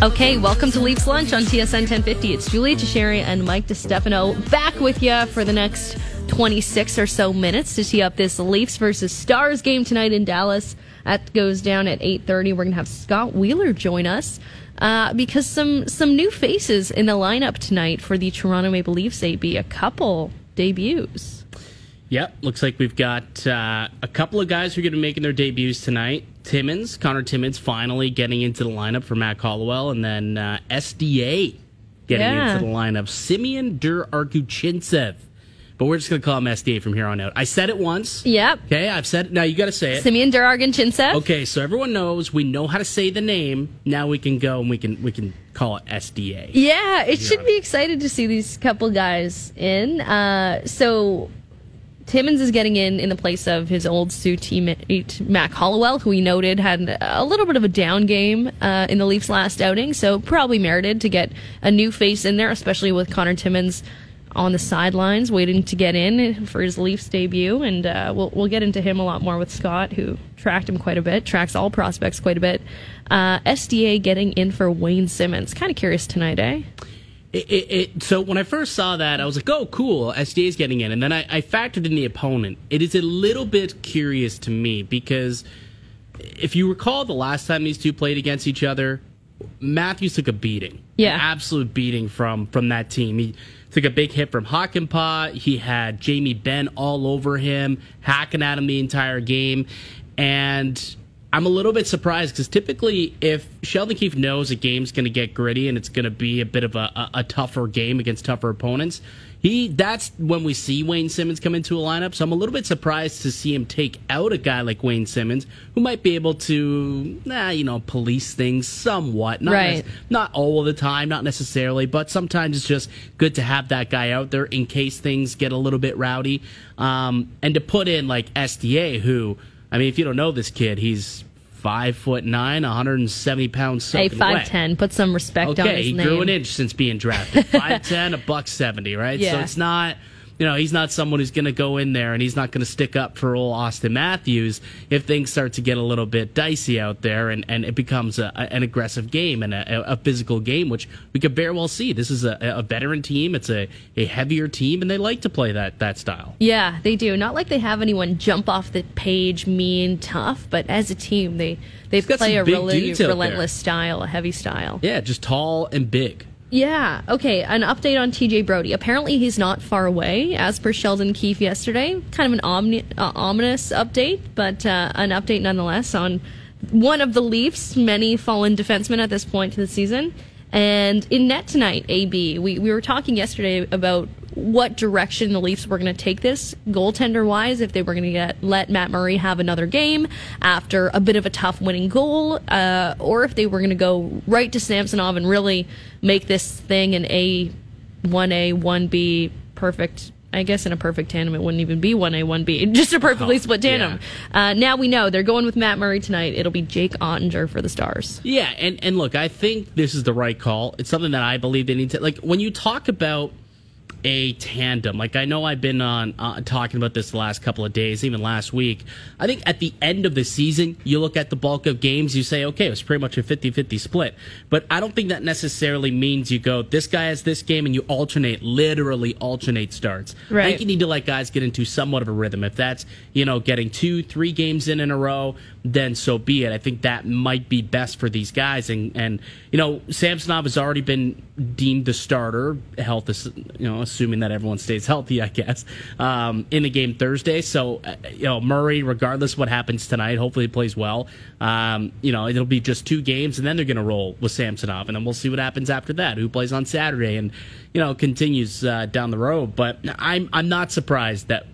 Okay, welcome to Leafs Lunch on TSN 1050. It's Julia Teixeira and Mike DeStefano back with you for the next 26 or so minutes to tee up this Leafs versus Stars game tonight in Dallas. That goes down at 8:30. We're going to have Scott Wheeler join us uh, because some some new faces in the lineup tonight for the Toronto Maple Leafs. AB a couple debuts. Yep, looks like we've got uh, a couple of guys who are going to be making their debuts tonight. Timmins, Connor Timmins, finally getting into the lineup for Mac Hollowell, and then uh, SDA getting Yeah. into the lineup. Simeon Dur Arguchintsev. But we're just going to call him SDA from here on out. I said it once. Yep. Okay, I've said it. Now you got to say it. Semyon Der-Arguchintsev. Okay, so everyone knows we know how to say the name. Now we can go and we can we can call it SDA. Yeah, it should be excited to see these couple guys in. Uh, so Timmins is getting in in the place of his old Soo teammate Mac Hollowell, who we noted had a little bit of a down game uh, in the Leafs' last outing. So probably merited to get a new face in there, especially with Connor Timmins on the sidelines waiting to get in for his Leafs debut. And uh, we'll we'll get into him a lot more with Scott, who tracked him quite a bit, tracks all prospects quite a bit. Uh, SDA getting in for Wayne Simmons. Kind of curious tonight, eh? It, it, it, so when I first saw that, I was like, "Oh, cool! SDA's getting in." And then I, I factored in the opponent. It is a little bit curious to me because if you recall, the last time these two played against each other, Matthews took a beating, Yeah. an absolute beating from from that team. He took a big hit from Hakanpää. He had Jamie Benn all over him, hacking at him the entire game, and I'm a little bit surprised because typically, if Sheldon Keefe knows a game's going to get gritty and it's going to be a bit of a, a, a tougher game against tougher opponents, he that's when we see Wayne Simmons come into a lineup. So I'm a little bit surprised to see him take out a guy like Wayne Simmons, who might be able to, nah, you know, police things somewhat. Not Right. nec- not all of the time, not necessarily, but sometimes it's just good to have that guy out there in case things get a little bit rowdy. Um, and to put in like SDA, who, I mean, if you don't know this kid, he's five foot nine, 170 pounds. Hey, five ten. Put some respect on Okay, he grew an inch since being drafted. Five ten, a buck seventy, right? So it's not, you know, he's not someone who's going to go in there and he's not going to stick up for old Austin Matthews if things start to get a little bit dicey out there and, and it becomes a, an aggressive game and a, a physical game, which we could very well see. This is a, a veteran team. It's a, a heavier team, and they like to play that that style. Yeah, they do. Not like they have anyone jump off the page, mean, tough, but as a team, they they play a really out there. relentless style, a heavy style. Yeah, just tall and big. Yeah. Okay. An update on TJ Brodie. Apparently, he's not far away, as per Sheldon Keefe yesterday. Kind of an omni- uh, ominous update, but uh, an update nonetheless on one of the Leafs' many fallen defensemen at this point to the season. And in net tonight, AB, we, we were talking yesterday about what direction the Leafs were going to take this goaltender wise, if they were going to let Matt Murray have another game after a bit of a tough winning goal, uh, or if they were going to go right to Samsonov and really make this thing an A, 1A, 1B perfect. I guess in a perfect tandem, it wouldn't even be 1A, 1B. Just a perfectly Oh, split tandem. Uh, now we know they're going with Matt Murray tonight. It'll be Jake Oettinger for the Stars. Yeah, and and look, I think this is the right call. It's something that I believe they need to like when you talk about a tandem. Like I know I've been on uh, talking about this the last couple of days, even last week. I think at the end of the season, you look at the bulk of games, you say, okay, it was pretty much a 50-50 split. But I don't think that necessarily means you go, this guy has this game and you alternate, literally alternate starts. I Right. think you need to let guys get into somewhat of a rhythm. If that's, you know, getting two, three games in in a row, then so be it. I think that might be best for these guys. And, and you know, Samsonov has already been deemed the starter, health, is- you know, assuming that everyone stays healthy, I guess, um, in the game Thursday. So, uh, you know, Murray, regardless what happens tonight, hopefully he plays well. Um, you know, it'll be just two games, and then they're going to roll with Samsonov, and then we'll see what happens after that. Who plays on Saturday, and you know, continues uh, down the road. But I'm I'm not surprised that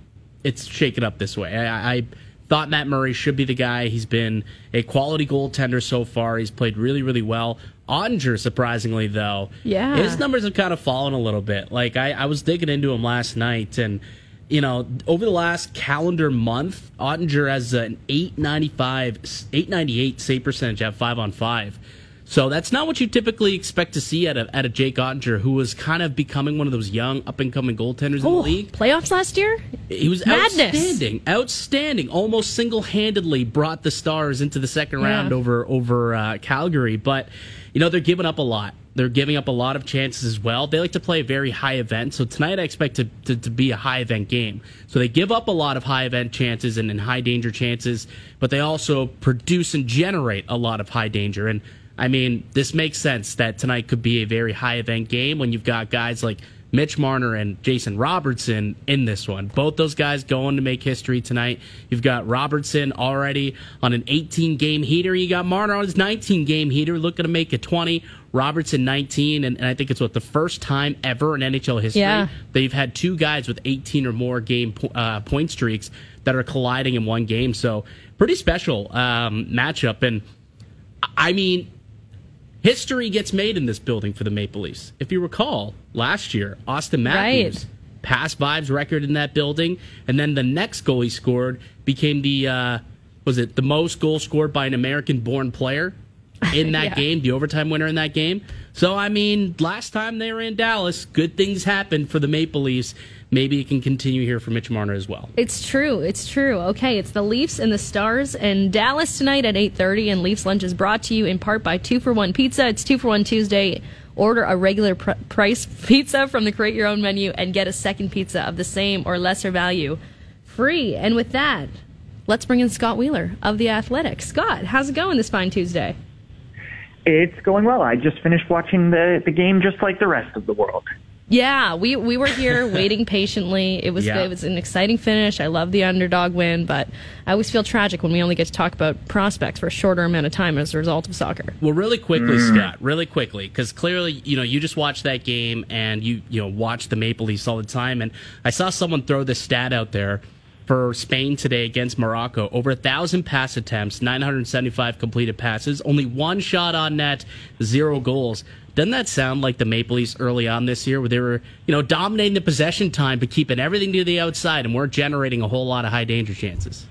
it's shaken up this way. I, I thought Matt Murray should be the guy. He's been a quality goaltender so far. He's played really, really well. Oettinger, surprisingly though, Yeah. his numbers have kind of fallen a little bit. Like I, I was digging into him last night, and you know, over the last calendar month, Oettinger has an 895, 898 save percentage at five on five. So that's not what you typically expect to see at a, at a Jake Oettinger, who was kind of becoming one of those young, up and coming goaltenders in the league. playoffs last year? He was Madness. outstanding, outstanding. Almost single handedly brought the Stars into the second Yeah. round over over uh, Calgary. But you know they're giving up a lot. They're giving up a lot of chances as well. They like to play a very high event. So tonight I expect to, to, to be a high event game. So they give up a lot of high event chances and, and high danger chances, but they also produce and generate a lot of high danger. And I mean, this makes sense that tonight could be a very high event game when you've got guys like Mitch Marner and Jason Robertson in this one. Both those guys going to make history tonight. You've got Robertson already on an 18 game heater. You got Marner on his 19 game heater looking to make it 20. Robertson 19, and, and I think it's what the first time ever in NHL history Yeah. they've had two guys with 18 or more game po- uh, point streaks that are colliding in one game. So pretty special um, matchup. And I mean, history gets made in this building for the Maple Leafs. If you recall, last year, Austin Matthews Right. pass Vaive's record in that building, and then the next goal he scored became the uh, was it the most goals scored by an American-born player in that Yeah. game, the overtime winner in that game. So I mean, last time they were in Dallas, good things happened for the Maple Leafs. Maybe it can continue here for Mitch Marner as well. It's true. It's true. Okay, it's the Leafs and the Stars and Dallas tonight at 8:30 and Leafs lunch is brought to you in part by 2 for 1 Pizza. It's 2 for 1 Tuesday. Order a regular pr- price pizza from the create your own menu and get a second pizza of the same or lesser value free. And with that, let's bring in Scott Wheeler of the Athletic. Scott, how's it going this fine Tuesday? It's going well. I just finished watching the, the game just like the rest of the world. Yeah, we we were here waiting patiently. It was Yeah. it was an exciting finish. I love the underdog win, but I always feel tragic when we only get to talk about prospects for a shorter amount of time as a result of soccer. Well, really quickly, mm. Scott, really quickly, because clearly, you know, you just watched that game and you, you know, watch the Maple Leafs all the time. And I saw someone throw this stat out there for Spain today against Morocco: over a thousand pass attempts, 975 completed passes, only one shot on net, zero goals. Doesn't that sound like the Maple Leafs early on this year, where they were, you know, dominating the possession time but keeping everything to the outside and weren't generating a whole lot of high danger chances?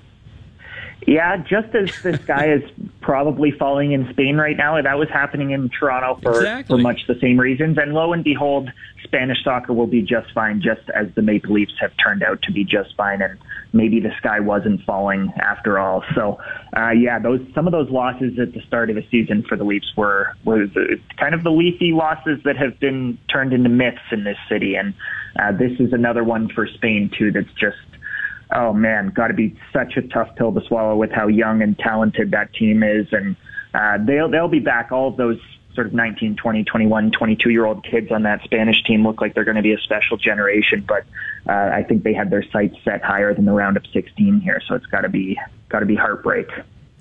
Yeah, just as the sky is probably falling in Spain right now, that was happening in Toronto for, Exactly. for much the same reasons. And lo and behold, Spanish soccer will be just fine, just as the Maple Leafs have turned out to be just fine. And maybe the sky wasn't falling after all. So, uh, yeah, those some of those losses at the start of the season for the Leafs were were the, kind of the leafy losses that have been turned into myths in this city. And uh, this is another one for Spain too. That's just oh man, got to be such a tough pill to swallow with how young and talented that team is. And uh, they'll they'll be back. All of those sort of 19, 20, 21, 22 year old kids on that Spanish team look like they're going to be a special generation. But uh, I think they had their sights set higher than the round of 16 here. So it's got to be got to be heartbreak.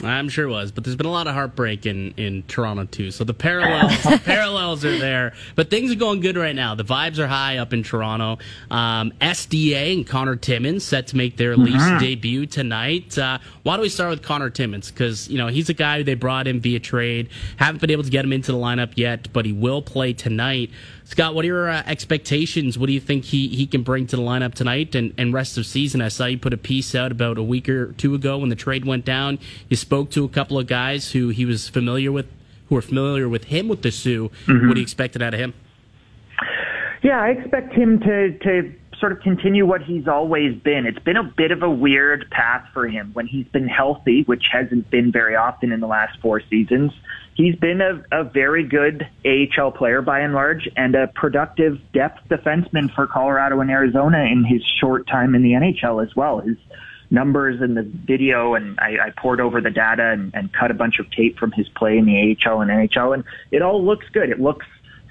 I'm sure it was, but there's been a lot of heartbreak in, in Toronto too. So the parallels the parallels are there, but things are going good right now. The vibes are high up in Toronto. Um, SDA and Connor Timmins set to make their Leafs debut tonight. Uh, why don't we start with Connor Timmins? Because you know he's a guy they brought in via trade. Haven't been able to get him into the lineup yet, but he will play tonight. Scott, what are your uh, expectations? What do you think he, he can bring to the lineup tonight and, and rest of season? I saw you put a piece out about a week or two ago when the trade went down. You spoke to a couple of guys who he was familiar with, who were familiar with him with the Soo. Mm-hmm. What do you expected out of him? Yeah, I expect him to to sort of continue what he's always been. It's been a bit of a weird path for him when he's been healthy, which hasn't been very often in the last four seasons. He's been a, a very good AHL player by and large and a productive depth defenseman for Colorado and Arizona in his short time in the NHL as well. His numbers in the video and I, I poured over the data and, and cut a bunch of tape from his play in the AHL and NHL and it all looks good. It looks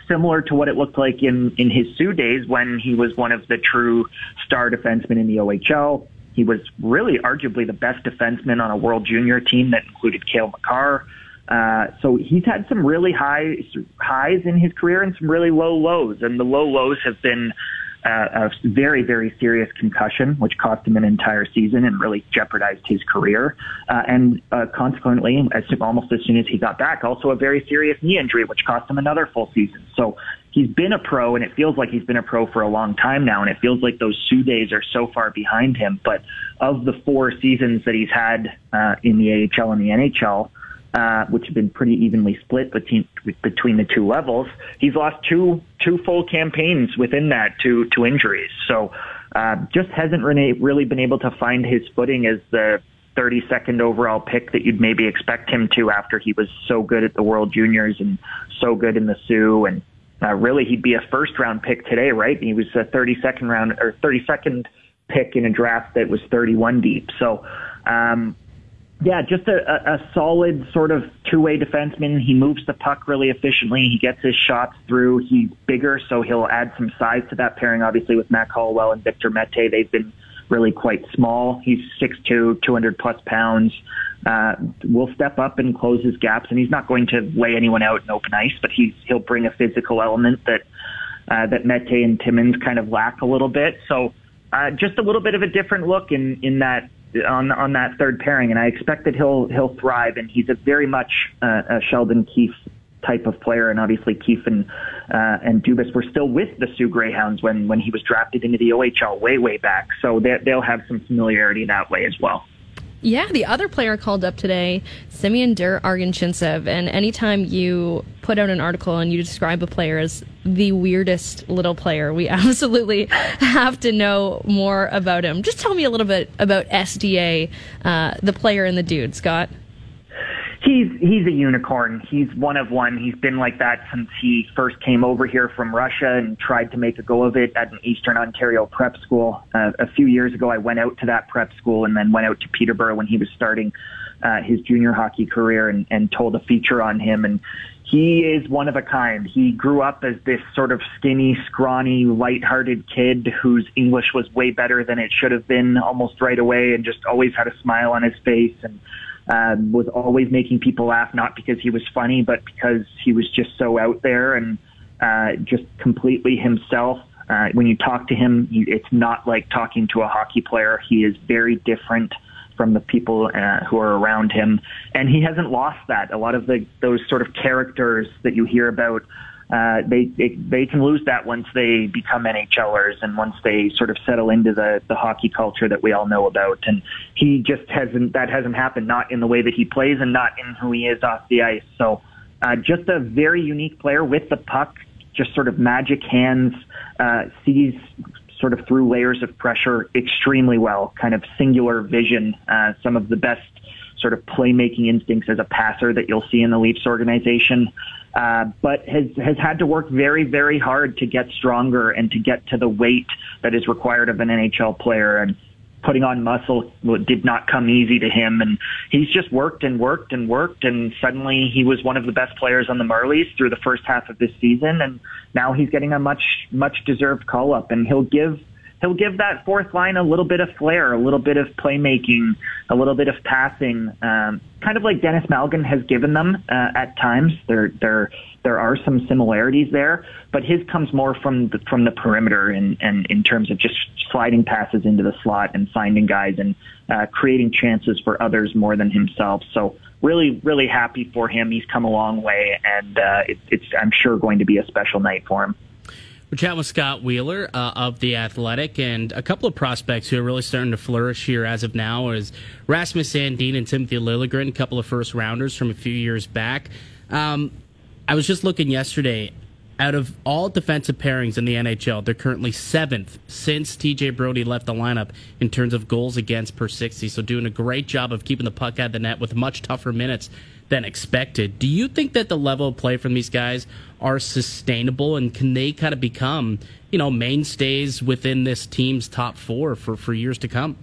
similar to what it looked like in, in his Soo days when he was one of the true star defensemen in the OHL. He was really arguably the best defenseman on a world junior team that included Cale Makar. Uh, so he's had some really high highs in his career and some really low lows, and the low lows have been uh, a very, very serious concussion, which cost him an entire season and really jeopardized his career. Uh, and uh, consequently, as almost as soon as he got back, also a very serious knee injury, which cost him another full season. So he's been a pro, and it feels like he's been a pro for a long time now, and it feels like those Soo days are so far behind him. But of the four seasons that he's had uh, in the AHL and the NHL, uh, which have been pretty evenly split between between the two levels. He's lost two two full campaigns within that to to injuries. So uh, just hasn't really been able to find his footing as the 32nd overall pick that you'd maybe expect him to after he was so good at the World Juniors and so good in the Soo and uh, really he'd be a first round pick today, right? He was a 32nd round or 32nd pick in a draft that was 31 deep. So, um, yeah, just a, a solid sort of two-way defenseman. He moves the puck really efficiently. He gets his shots through. He's bigger, so he'll add some size to that pairing. Obviously, with Mac Hollowell and Victor Mete, they've been really quite small. He's 6'2", 200 plus pounds. Uh, will step up and close his gaps, and he's not going to lay anyone out in open ice, but he's he'll bring a physical element that uh, that Mete and Timmins kind of lack a little bit. So uh, just a little bit of a different look in in that on on that third pairing, and I expect that he'll he'll thrive. And he's a very much uh, a Sheldon Keefe type of player, and obviously Keefe and uh, and Dubas were still with the Soo Greyhounds when when he was drafted into the OHL way way back, so they, they'll have some familiarity that way as well. Yeah, the other player called up today, Semyon Der-Arguchintsev. And anytime you put out an article and you describe a player as the weirdest little player, we absolutely have to know more about him. Just tell me a little bit about SDA, uh, the player and the dude, Scott he's he's a unicorn. He's one of one. He's been like that since he first came over here from Russia and tried to make a go of it at an Eastern Ontario prep school. Uh, a few years ago, I went out to that prep school and then went out to Peterborough when he was starting uh, his junior hockey career and, and told a feature on him. And he is one of a kind. He grew up as this sort of skinny, scrawny, light-hearted kid whose English was way better than it should have been almost right away, and just always had a smile on his face and um, was always making people laugh, not because he was funny, but because he was just so out there and uh, just completely himself. Uh, when you talk to him, you, it's not like talking to a hockey player. He is very different from the people uh, who are around him, and he hasn't lost that. A lot of the those sort of characters that you hear about uh, they, they they can lose that once they become NHLers and once they sort of settle into the the hockey culture that we all know about. And he just hasn't that hasn't happened, not in the way that he plays and not in who he is off the ice. So uh, just a very unique player with the puck, just sort of magic hands, uh, sees sort of through layers of pressure extremely well, kind of singular vision, uh, some of the best sort of playmaking instincts as a passer that you'll see in the Leafs organization uh, but has has had to work very very hard to get stronger and to get to the weight that is required of an NHL player. And putting on muscle did not come easy to him. And he's just worked and worked and worked. And suddenly he was one of the best players on the Marlies through the first half of this season. And now he's getting a much much deserved call up. And he'll give he'll give that fourth line a little bit of flair, a little bit of playmaking, a little bit of passing, um, kind of like Denis Malgin has given them uh, at times. There, there, there are some similarities there, but his comes more from the, from the perimeter and, and in terms of just sliding passes into the slot and finding guys and uh, creating chances for others more than himself. So really, really happy for him. He's come a long way, and uh, it, it's I'm sure going to be a special night for him. We're chatting with Scott Wheeler uh, of The Athletic, and a couple of prospects who are really starting to flourish here as of now is Rasmus Sandin and Timothy Liljegren, a couple of first rounders from a few years back. Um, I was just looking yesterday. Out of all defensive pairings in the NHL, they're currently seventh since TJ Brodie left the lineup in terms of goals against per 60. So, doing a great job of keeping the puck out of the net with much tougher minutes than expected. Do you think that the level of play from these guys are sustainable and can they kind of become, you know, mainstays within this team's top four for, for years to come?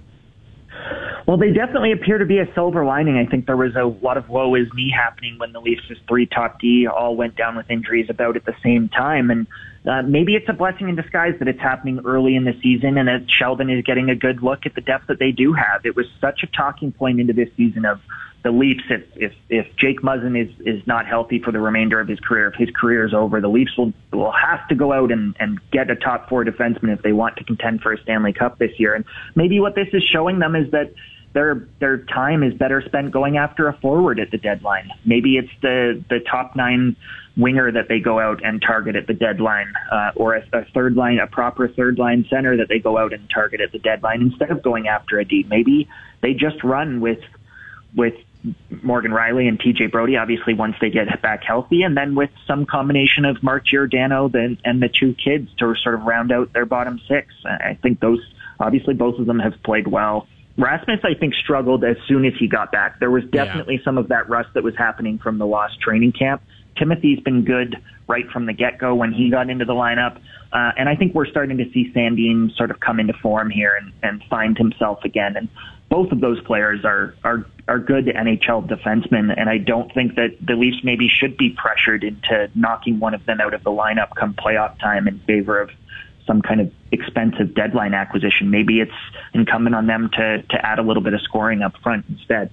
Well, they definitely appear to be a silver lining. I think there was a lot of woe is me happening when the Leafs' three top D all went down with injuries about at the same time. And uh, maybe it's a blessing in disguise that it's happening early in the season and that Sheldon is getting a good look at the depth that they do have. It was such a talking point into this season of the Leafs, if if if Jake Muzzin is is not healthy for the remainder of his career, if his career is over, the Leafs will will have to go out and and get a top four defenseman if they want to contend for a Stanley Cup this year. And maybe what this is showing them is that their their time is better spent going after a forward at the deadline. Maybe it's the the top nine winger that they go out and target at the deadline, uh, or a, a third line, a proper third line center that they go out and target at the deadline instead of going after a D. Maybe they just run with with Morgan Rielly and TJ Brodie, obviously once they get back healthy, and then with some combination of Mark Giordano and, and the two kids to sort of round out their bottom six. I think those, obviously both of them have played well. Rasmus, I think, struggled as soon as he got back. There was definitely yeah. some of that rust that was happening from the lost training camp. Timothy's been good right from the get-go when he got into the lineup. Uh, and I think we're starting to see Sandin sort of come into form here and, and find himself again. And both of those players are, are, are good NHL defensemen. And I don't think that the Leafs maybe should be pressured into knocking one of them out of the lineup come playoff time in favor of some kind of expensive deadline acquisition. Maybe it's incumbent on them to, to add a little bit of scoring up front instead.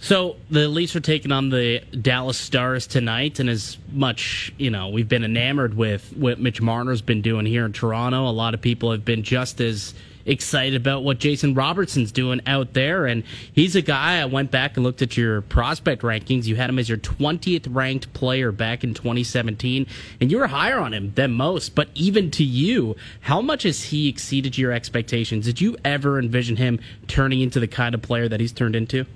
So the Leafs are taking on the Dallas Stars tonight, and as much you know, we've been enamored with what Mitch Marner's been doing here in Toronto. A lot of people have been just as excited about what Jason Robertson's doing out there. And he's a guy I went back and looked at your prospect rankings. You had him as your 20th ranked player back in 2017, and you were higher on him than most. But even to you, how much has he exceeded your expectations? Did you ever envision him turning into the kind of player that he's turned into?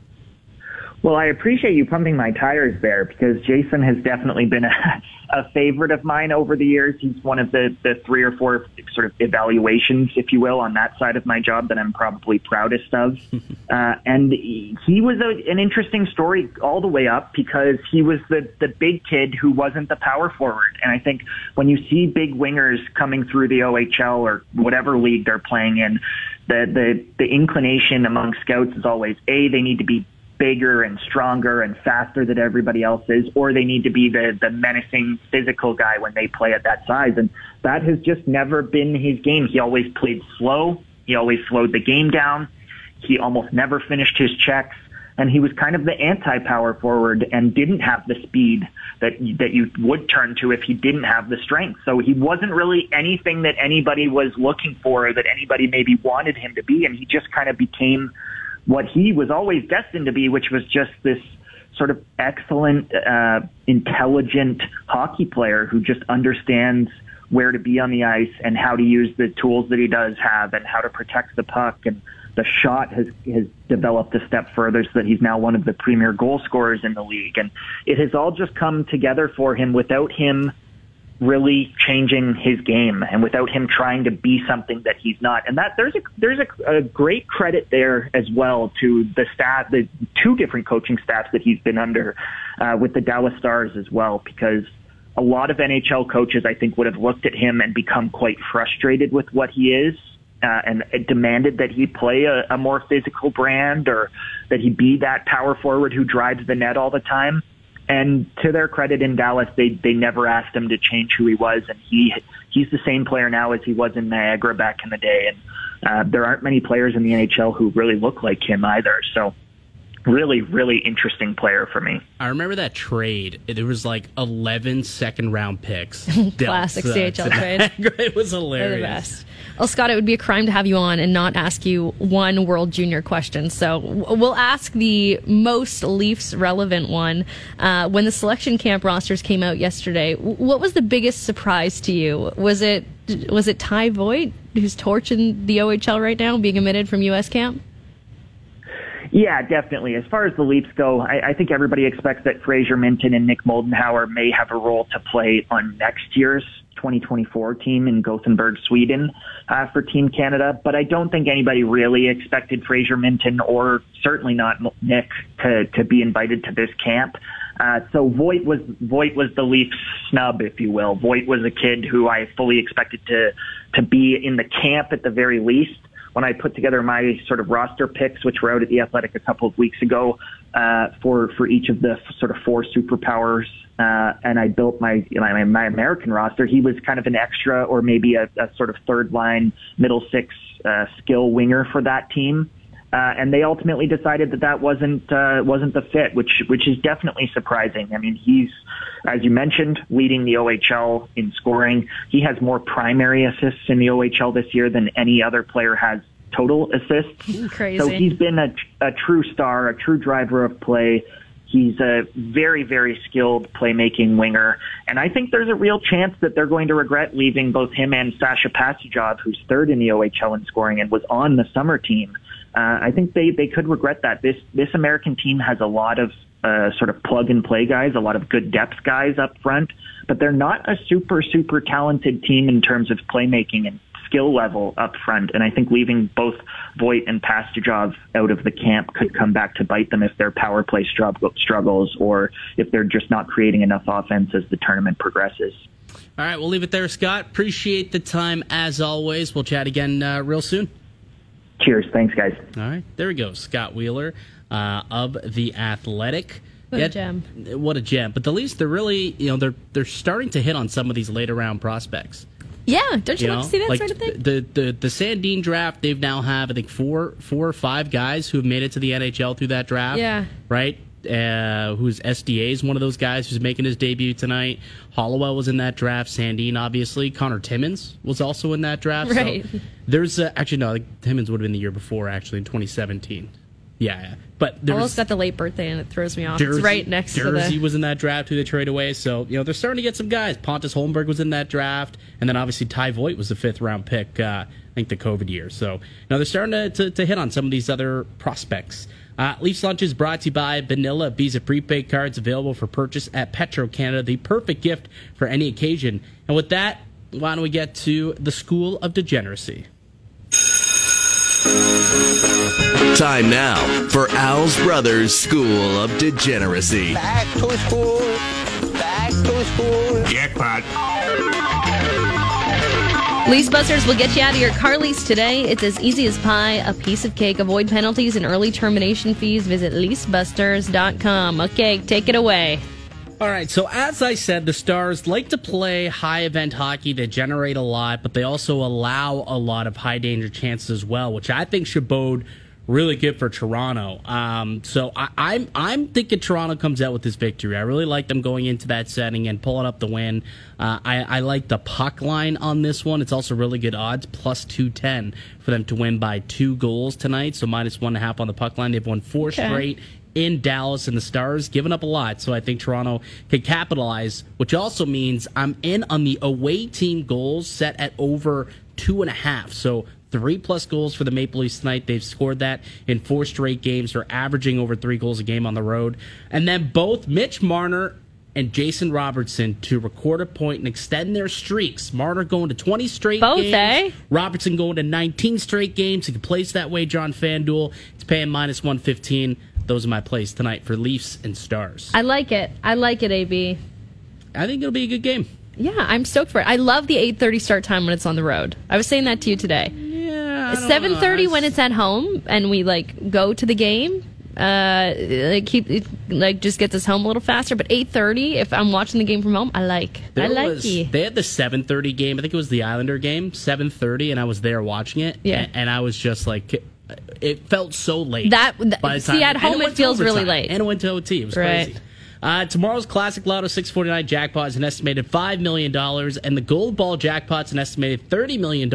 Well, I appreciate you pumping my tires there because Jason has definitely been a, a favorite of mine over the years. He's one of the, the three or four sort of evaluations, if you will, on that side of my job that I'm probably proudest of. uh, and he was a, an interesting story all the way up because he was the, the big kid who wasn't the power forward. And I think when you see big wingers coming through the OHL or whatever league they're playing in, the, the, the inclination among scouts is always, A, they need to be bigger and stronger and faster than everybody else is, or they need to be the, the menacing physical guy when they play at that size. And that has just never been his game. He always played slow. He always slowed the game down. He almost never finished his checks. And he was kind of the anti-power forward and didn't have the speed that that you would turn to if he didn't have the strength. So he wasn't really anything that anybody was looking for, or that anybody maybe wanted him to be, and he just kind of became what he was always destined to be, which was just this sort of excellent, uh, intelligent hockey player who just understands where to be on the ice and how to use the tools that he does have and how to protect the puck. And the shot has has developed a step further so that he's now one of the premier goal scorers in the league. And it has all just come together for him without him really changing his game and without him trying to be something that he's not. And that there's a there's a, a great credit there as well to the staff, the two different coaching staffs that he's been under uh, with the Dallas Stars as well, because a lot of NHL coaches I think would have looked at him and become quite frustrated with what he is. Uh, and demanded that he play a, a more physical brand or that he be that power forward who drives the net all the time. And to their credit in Dallas, they they never asked him to change who he was, and he he's the same player now as he was in Niagara back in the day. And uh, there aren't many players in the NHL who really look like him either. So really, really interesting player for me. I remember that trade. There was like 11 second round picks. Classic CHL trade. it was hilarious. Well, Scott, it would be a crime to have you on and not ask you one World Junior question. So we'll ask the most Leafs relevant one. Uh, when the selection camp rosters came out yesterday, what was the biggest surprise to you? Was it was it Ty Voit, who's torching the OHL right now, being omitted from U.S. camp? Yeah, definitely. As far as the Leafs go, I, I think everybody expects that Fraser Minton and Nick Moldenhauer may have a role to play on next year's 2024 team in Gothenburg, Sweden, uh, for Team Canada. But I don't think anybody really expected Fraser Minton, or certainly not Nick to, to be invited to this camp. Uh, so Voit was Voit was the Leafs snub, if you will. Voit was a kid who I fully expected to to be in the camp at the very least when I put together my sort of roster picks, which were out at the Athletic a couple of weeks ago, uh, for for each of the sort of four superpowers, uh, and I built my, my my American roster. He was kind of an extra or maybe a, a sort of third line middle six uh, skill winger for that team. Uh, and they ultimately decided that that wasn't uh, wasn't the fit, which which is definitely surprising. I mean, he's as you mentioned, leading the OHL in scoring. He has more primary assists in the OHL this year than any other player has total assists. Crazy. So he's been a, a true star, a true driver of play. He's a very, very skilled playmaking winger. And I think there's a real chance that they're going to regret leaving both him and Sasha Pastujov, who's third in the OHL in scoring and was on the summer team uh, I think they they could regret that. This this American team has a lot of uh, sort of plug and play guys, a lot of good depth guys up front, but they're not a super super talented team in terms of playmaking and skill level up front. And I think leaving both Voit and Pastujov out of the camp could come back to bite them if their power play struggles or if they're just not creating enough offense as the tournament progresses. All right, we'll leave it there, Scott. Appreciate the time as always. We'll chat again uh, real soon. Cheers. Thanks, guys. All right, there we go. Scott Wheeler uh, of the Athletic. What a gem! What a gem! But the Leafs, they're really, you know, they're they're starting to hit on some of these later round prospects. Yeah, don't you, you love know? to see that like sort of thing? The, the the Sandin draft, they've now have I think four four or five guys who have made it to the NHL through that draft. Yeah, right. Uh, who's SDA is one of those guys who's making his debut tonight. Hollowell was in that draft. Sandin, obviously. Connor Timmins was also in that draft. Right. So there's uh, actually no. Like, Timmins would have been the year before, actually in 2017. Yeah, yeah. but there's almost got the late birthday and it throws me off. Jersey, it's right next Jersey to the... was in that draft who they trade away. So you know they're starting to get some guys. Pontus Holmberg was in that draft, and then obviously Ty Voit was the fifth round pick. Uh, I think the COVID year. So you know they're starting to, to, to hit on some of these other prospects. Uh, Leafs Lunch is brought to you by Vanilla Visa prepaid cards available for purchase at Petro Canada, the perfect gift for any occasion. And with that, why don't we get to the School of Degeneracy? Time now for Al's Brothers School of Degeneracy. Back to school. Back to school. Jackpot. Lease Busters will get you out of your car lease today. It's as easy as pie, a piece of cake. Avoid penalties and early termination fees. Visit leasebusters.com. Okay, take it away. All right, so as I said, the Stars like to play high event hockey. They generate a lot, but they also allow a lot of high danger chances as well, which I think should bode really good for Toronto. Um, so I, am I'm, I'm thinking Toronto comes out with this victory. I really like them going into that setting and pulling up the win. Uh, I, I like the puck line on this one. It's also really good odds, plus two ten for them to win by two goals tonight. So minus one and a half on the puck line. They've won four okay. straight in Dallas, and the Stars giving up a lot. So I think Toronto can capitalize, which also means I'm in on the away team goals set at over two and a half. So three plus goals for the Maple Leafs tonight. They've scored that in four straight games. They're averaging over three goals a game on the road. And then both Mitch Marner and Jason Robertson to record a point and extend their streaks. Marner going to 20 straight Both, games. Eh? Robertson going to 19 straight games. He can place that way, John FanDuel. It's paying minus 115 those are my plays tonight for Leafs and Stars. I like it. I like it, AB. I think it'll be a good game. Yeah, I'm stoked for it. I love the 8:30 start time when it's on the road. I was saying that to you today. Yeah, 7:30 when it's at home and we like go to the game. Uh, like keep it, like just gets us home a little faster. But 8:30, if I'm watching the game from home, I like. There I like was, They had the 7:30 game. I think it was the Islander game, 7:30, and I was there watching it. Yeah, and, and I was just like it felt so late. That by the see at home it, it feels really late, and it went to OT. It was right. crazy. Uh, tomorrow's Classic Lotto 649 jackpot is an estimated $5 million, and the Gold Ball jackpot's an estimated $30 million.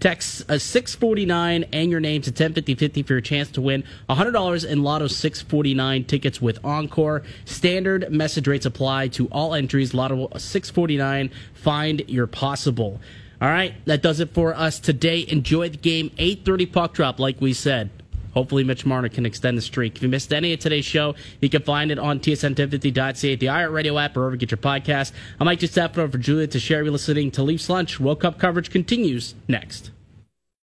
Text a 649 and your name to 105050 for your chance to win $100 in Lotto 649 tickets with Encore. Standard message rates apply to all entries. Lotto 649, find your possible. All right, that does it for us today. Enjoy the game. 8:30 puck drop, like we said. Hopefully, Mitch Marner can extend the streak. If you missed any of today's show, you can find it on tsn1050.ca, the iHeartRadio app, or wherever you get your podcast. I'm Mike step for Julia to share you listening to Leafs Lunch. World Cup coverage continues next.